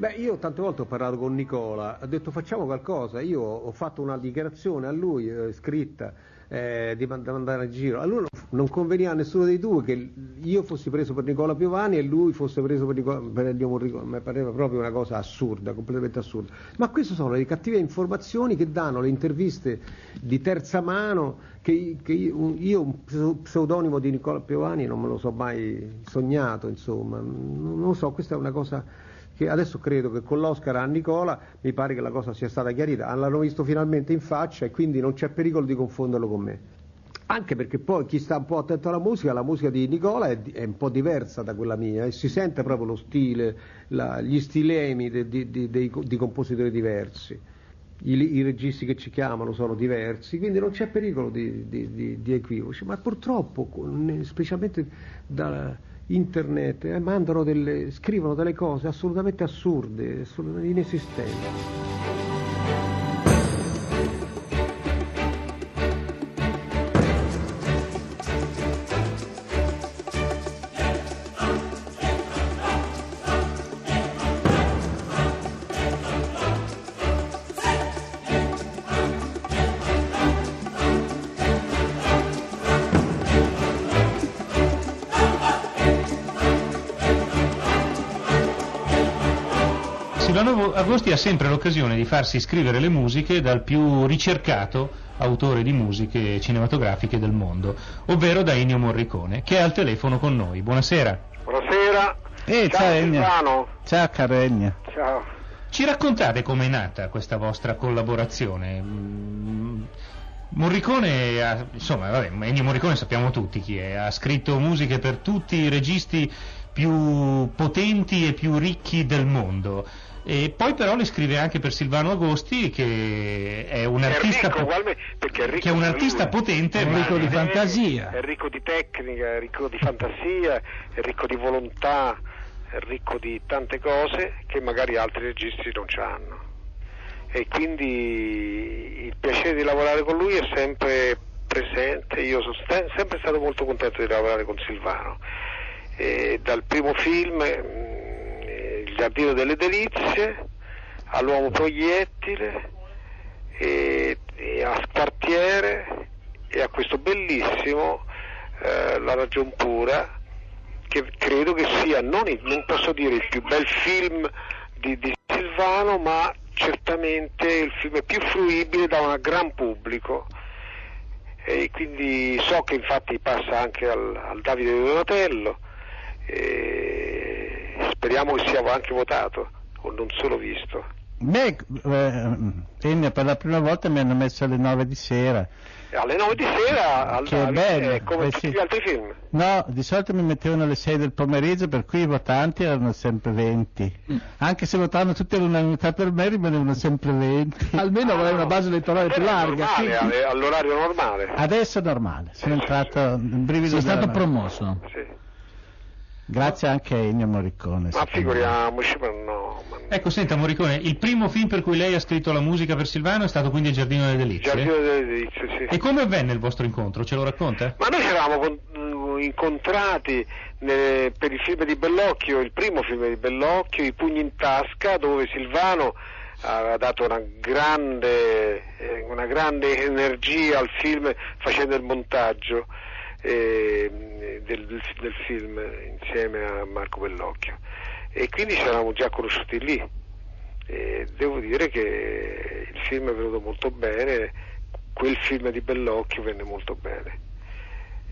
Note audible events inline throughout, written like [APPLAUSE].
Beh, io tante volte ho parlato con Nicola, ho detto facciamo qualcosa, io ho fatto una dichiarazione a lui eh, scritta eh, di mandare a giro. A lui non conveniva a nessuno dei due che io fossi preso per Nicola Piovani e lui fosse preso per, Nicola, per Ennio Morricone. Mi pareva proprio una cosa assurda, completamente assurda. Ma queste sono le cattive informazioni che danno le interviste di terza mano, che, che io, io, un pseudonimo di Nicola Piovani non me lo so mai sognato, insomma. Non lo so, questa è una cosa che adesso credo che con l'Oscar a Nicola mi pare che la cosa sia stata chiarita, l'hanno visto finalmente in faccia e quindi non c'è pericolo di confonderlo con me. Anche perché poi chi sta un po' attento alla musica, la musica di Nicola è, è un po' diversa da quella mia e si sente proprio lo stile, la, gli stilemi di, di, di, di compositori diversi. I, I, registi che ci chiamano sono diversi, quindi non c'è pericolo di, di equivoci, ma purtroppo, specialmente da, internet eh, delle, scrivono delle cose assolutamente assurde, assolutamente inesistenti. Agosti ha sempre l'occasione di farsi scrivere le musiche dal più ricercato autore di musiche cinematografiche del mondo, ovvero da Ennio Morricone, che è al telefono con noi. Buonasera. Buonasera. Eh, ciao, ciao Ennio. Ciao caro Ennio. Ciao. Ci raccontate com'è nata questa vostra collaborazione? Mm, Morricone, ha, insomma, vabbè, Ennio Morricone sappiamo tutti chi è, ha scritto musiche per tutti i registi più potenti e più ricchi del mondo. E poi però le scrive anche per Silvano Agosti che è un artista, ricco, po- che è un artista potente, è ricco di fantasia. È ricco di tecnica, è ricco di fantasia, è ricco di volontà, è ricco di tante cose che magari altri registri non hanno. E quindi il piacere di lavorare con lui è sempre presente, io sono sempre stato molto contento di lavorare con Silvano. E dal primo film Giardino delle Delizie, all'Uomo Proiettile, e, e a Quartiere e a questo bellissimo eh, La Ragion Pura, che credo che sia, non, il, non posso dire il più bel film di, di Silvano, ma certamente il film più fruibile da un gran pubblico. E quindi so che infatti passa anche al, al Davide Donatello e speriamo che sia anche votato o non solo visto. Beh, eh, per la prima volta mi hanno messo alle 9 di sera. Alle 9 di sera al che è bello, eh, come eh, tutti sì. gli altri film. No, di solito mi mettevano alle 6 del pomeriggio, per cui i votanti erano sempre 20. Mm. Anche se votavano tutti all'unanimità per me, rimanevano sempre 20. [LAUGHS] Almeno avrei una base elettorale più larga. Normale, sì. all'orario normale. Adesso è normale, sono entrato in brivido. Sei stato promosso. Sì. Grazie anche a Ennio Morricone. Ma figuriamoci, ma no. Ma... Ecco, senta Morricone, il primo film per cui lei ha scritto la musica per Silvano è stato quindi Il Giardino delle Delizie? Giardino delle Delizie, sì. E come avvenne il vostro incontro? Ce lo racconta? Ma noi ci eravamo con, mm, incontrati ne, per il film di Bellocchio, il primo film di Bellocchio, I pugni in tasca, dove Silvano aveva dato una grande, eh, una grande energia al film facendo il montaggio eh, del, del, film insieme a Marco Bellocchio. E quindi ci eravamo già conosciuti lì. E devo dire che il film è venuto molto bene quel film di Bellocchio venne molto bene.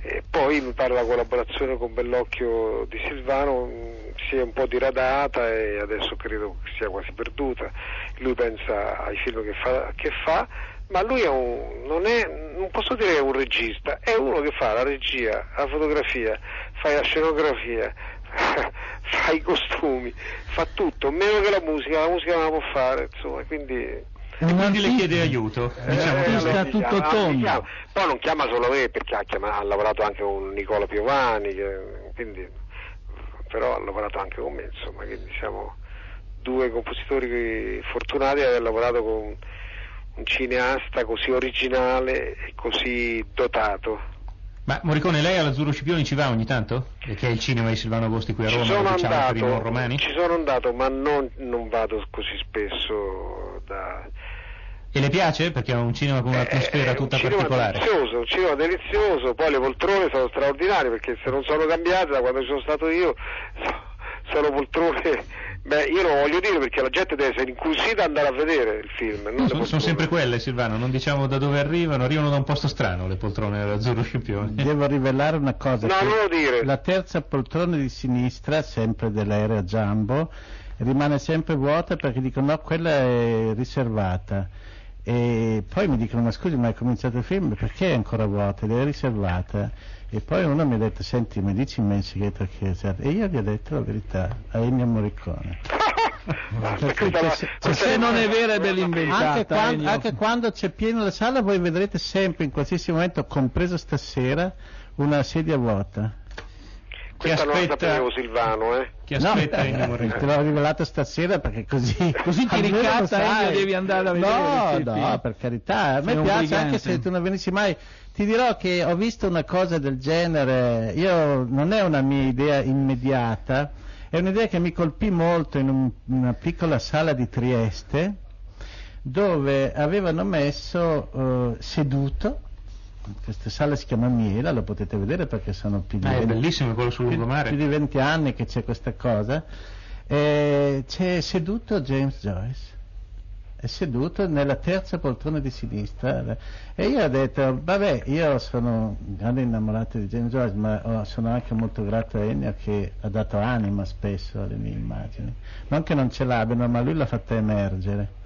E poi mi pare la collaborazione con Bellocchio di Silvano mh, si è un po' diradata e adesso credo sia quasi perduta. Lui pensa ai film che fa, che fa ma lui è un, non, è, non posso dire che è un regista, è uno che fa la regia, la fotografia, fa la scenografia, [LAUGHS] fa i costumi, fa tutto, meno che la musica, la musica non la può fare, insomma, quindi... Quindi le chiede aiuto, eh, diciamo eh, così. tutto chiama, tondo. Poi non chiama solo me perché ha, chiamato, ha lavorato anche con Nicola Piovani, che, quindi, però ha lavorato anche con me, insomma, quindi siamo due compositori fortunati di aver lavorato con un cineasta così originale e così dotato. Ma Morricone, lei all'Azzurro Scipioni ci va ogni tanto? Che è il cinema di Silvano Agosti qui a Ci Roma, sono diciamo per i non andato, romani? ci sono andato, ma non, non vado così spesso da... E le piace? Perché è un cinema con un'atmosfera Eh, tutta un particolare. delizioso, un cinema delizioso, poi le poltrone sono straordinarie perché se non sono cambiate da quando ci sono stato io sono poltrone beh io non voglio dire perché la gente deve essere incuriosita ad andare a vedere il film No, sono, sono sempre quelle, Silvano, non diciamo da dove arrivano, arrivano da un posto strano le poltrone dell'Azzurro Scipioni. Devo rivelare una cosa. No, non lo dire. La terza poltrona di sinistra, sempre dell'aereo Jumbo, rimane sempre vuota perché dicono no, quella è riservata. E poi mi dicono ma scusi ma è cominciato il film perché è ancora vuota ed è riservata? E poi uno mi ha detto senti mi dici in segreto che è e io gli ho detto la verità a Ennio Morricone. La- se- se è non è vera è dell'inventata. Anche quando, Ennio. anche quando c'è pieno la sala voi vedrete sempre in qualsiasi momento, compreso stasera, una sedia vuota. Questa non la aspetta- sapevo Silvano eh. Chi aspetta Ennio [LAUGHS] te Morricone? l'ho rivelato stasera perché così [LAUGHS] Così ti [LAUGHS] ricatta. Ennio, devi andare a vedere no no per carità. A me Sei piace anche se tu non venissi mai ti dirò che ho visto una cosa del genere. Io non è una mia idea immediata è un'idea che mi colpì molto in un- una piccola sala di Trieste dove avevano messo eh, seduto questa sala si chiama Miela, lo potete vedere perché sono più di è 20 bellissimo quello sul più, più di 20 anni che c'è questa cosa, eh, c'è seduto James Joyce, è seduto nella terza poltrona di sinistra. E io ho detto, vabbè, io sono un grande innamorato di James Joyce, ma oh, sono anche molto grato a Ennio che ha dato anima spesso alle mie immagini, non che non ce l'abbiano, ma lui l'ha fatta emergere.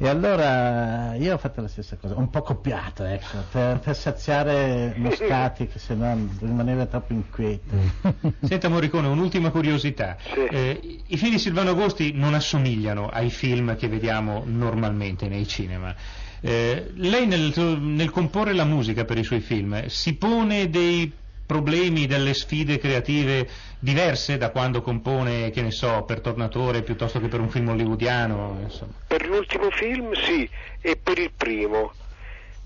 E allora io ho fatto la stessa cosa, un po' copiato, ecco, per, per saziare Moscati, [LAUGHS] che se no rimaneva troppo inquieto. [LAUGHS] Senta Morricone, un'ultima curiosità. Sì. Eh, I film di Silvano Agosti non assomigliano ai film che vediamo normalmente nei cinema. Eh, lei nel, nel comporre la musica per i suoi film si pone dei problemi, delle sfide creative diverse da quando compone, che ne so, per Tornatore piuttosto che per un film hollywoodiano? Insomma. Per l'ultimo film sì, e per il primo.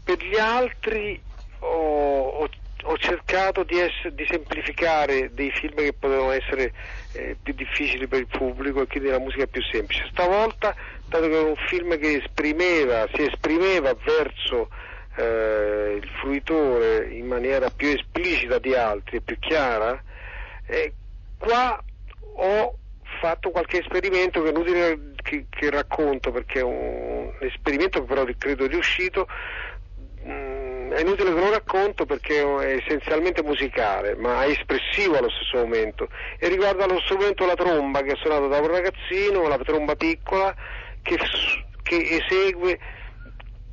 Per gli altri ho, ho- ho cercato di, ess- di semplificare dei film che potevano essere eh, più difficili per il pubblico e quindi la musica più semplice. Stavolta, dato che era un film che esprimeva, si esprimeva verso eh, il fruitore in maniera più esplicita di altri e più chiara, eh, qua ho fatto qualche esperimento che è inutile che, che racconto perché è un, esperimento che però credo riuscito. Mm, è inutile che lo racconto perché è essenzialmente musicale ma è espressivo allo stesso momento e riguarda lo strumento la tromba che è suonato da un ragazzino la tromba piccola che, che esegue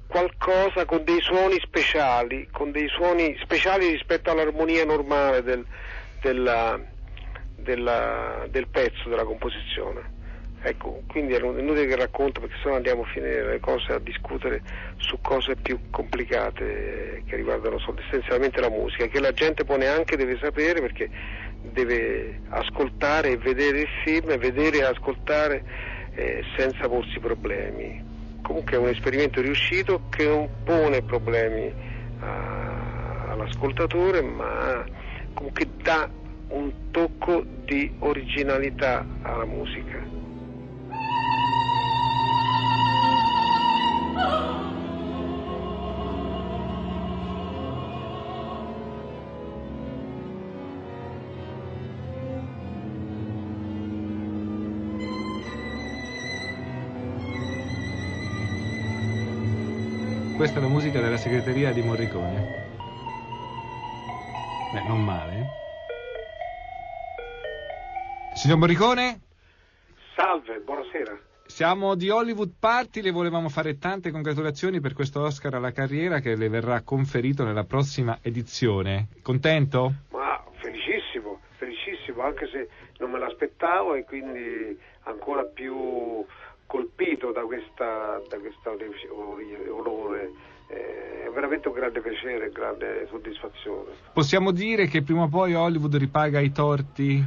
qualcosa con dei suoni speciali con dei suoni speciali rispetto all'armonia normale del, della- della- del pezzo della composizione Ecco, quindi è inutile che racconto perché sennò andiamo a finire le cose a discutere su cose più complicate che riguardano sol- essenzialmente la musica, che la gente poi neanche deve sapere perché deve ascoltare e vedere il film, vedere e ascoltare eh, senza porsi problemi. Comunque è un esperimento riuscito che non pone problemi a- all'ascoltatore, ma comunque dà un tocco di originalità alla musica. Questa è la musica della segreteria di Morricone. Beh, non male. eh? Signor Morricone, Salve, buonasera. siamo di Hollywood Party, le volevamo fare tante congratulazioni per questo Oscar alla carriera che le verrà conferito nella prossima edizione. Contento? Ma felicissimo, felicissimo, anche se non me l'aspettavo e quindi ancora più da questa, da questo onore. Eh, è veramente un grande piacere, grande soddisfazione. Possiamo dire che prima o poi Hollywood ripaga i torti?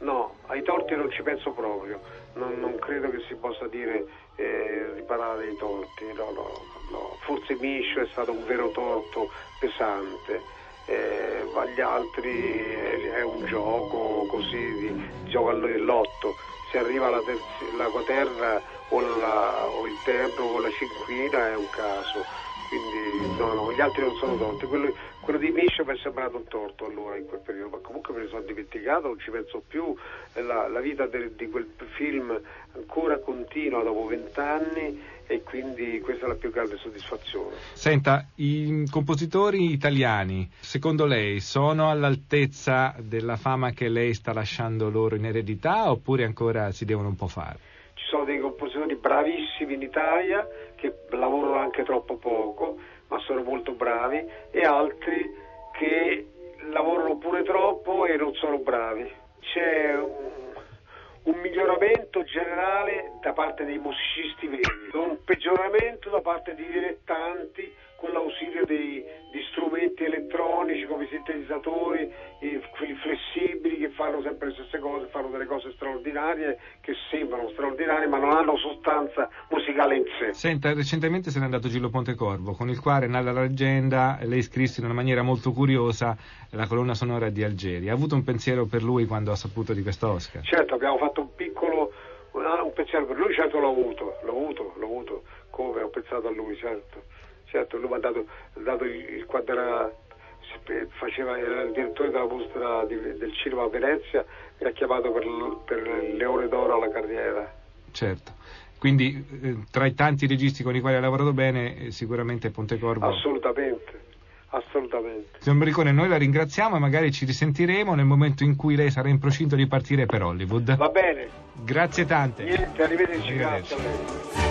No, ai torti non ci penso proprio, non, non credo che si possa dire eh, riparare dei torti, no, no, no. Forse Miscio è stato un vero torto pesante, eh, ma gli altri è, è un gioco così, di, gioco all'otto. Se arriva la, terzi, la quaterra o, la, o il terno o la cinquina è un caso quindi no, no, gli altri non sono torti. Quello, quello di Miscio mi è sembrato un torto allora in quel periodo, ma comunque me ne sono dimenticato, non ci penso più, la, la vita de, di quel film ancora continua dopo vent'anni e quindi questa è la più grande soddisfazione. Senta, i compositori italiani, secondo lei, sono all'altezza della fama che lei sta lasciando loro in eredità oppure ancora si devono un po' fare? Ci sono dei compositori bravissimi in Italia che lavorano anche troppo poco, ma sono molto bravi, e altri che lavorano pure troppo e non sono bravi. C'è un, miglioramento generale da parte dei musicisti veri, un peggioramento da parte di dilettanti con l'ausilio dei, di strumenti elettronici come i sintetizzatori, i, quelli flessibili che fanno sempre le stesse cose, fanno delle cose straordinarie che sembrano straordinarie ma non hanno sostanza musicale in sé. Senta, recentemente se n'è andato Gillo Pontecorvo, con il quale nella leggenda lei scrisse in una maniera molto curiosa la colonna sonora di Algeri. Ha avuto un pensiero per lui quando ha saputo di questo Oscar? Certo, abbiamo fatto un piccolo un pensiero per lui, certo l'ho avuto, l'ho avuto, l'ho avuto, come ho pensato a lui, certo certo lui mi ha dato, dato il, quando era, faceva, era il direttore della mostra di, del cinema a Venezia mi ha chiamato per, per Leone d'Oro alla carriera. Certo. Quindi eh, tra i tanti registi con i quali ha lavorato bene, eh, sicuramente Pontecorvo. Assolutamente, assolutamente. Signor Morricone, noi la ringraziamo e magari ci risentiremo nel momento in cui lei sarà in procinto di partire per Hollywood. Va bene. Grazie tante. Niente, arrivederci, arrivederci. grazie.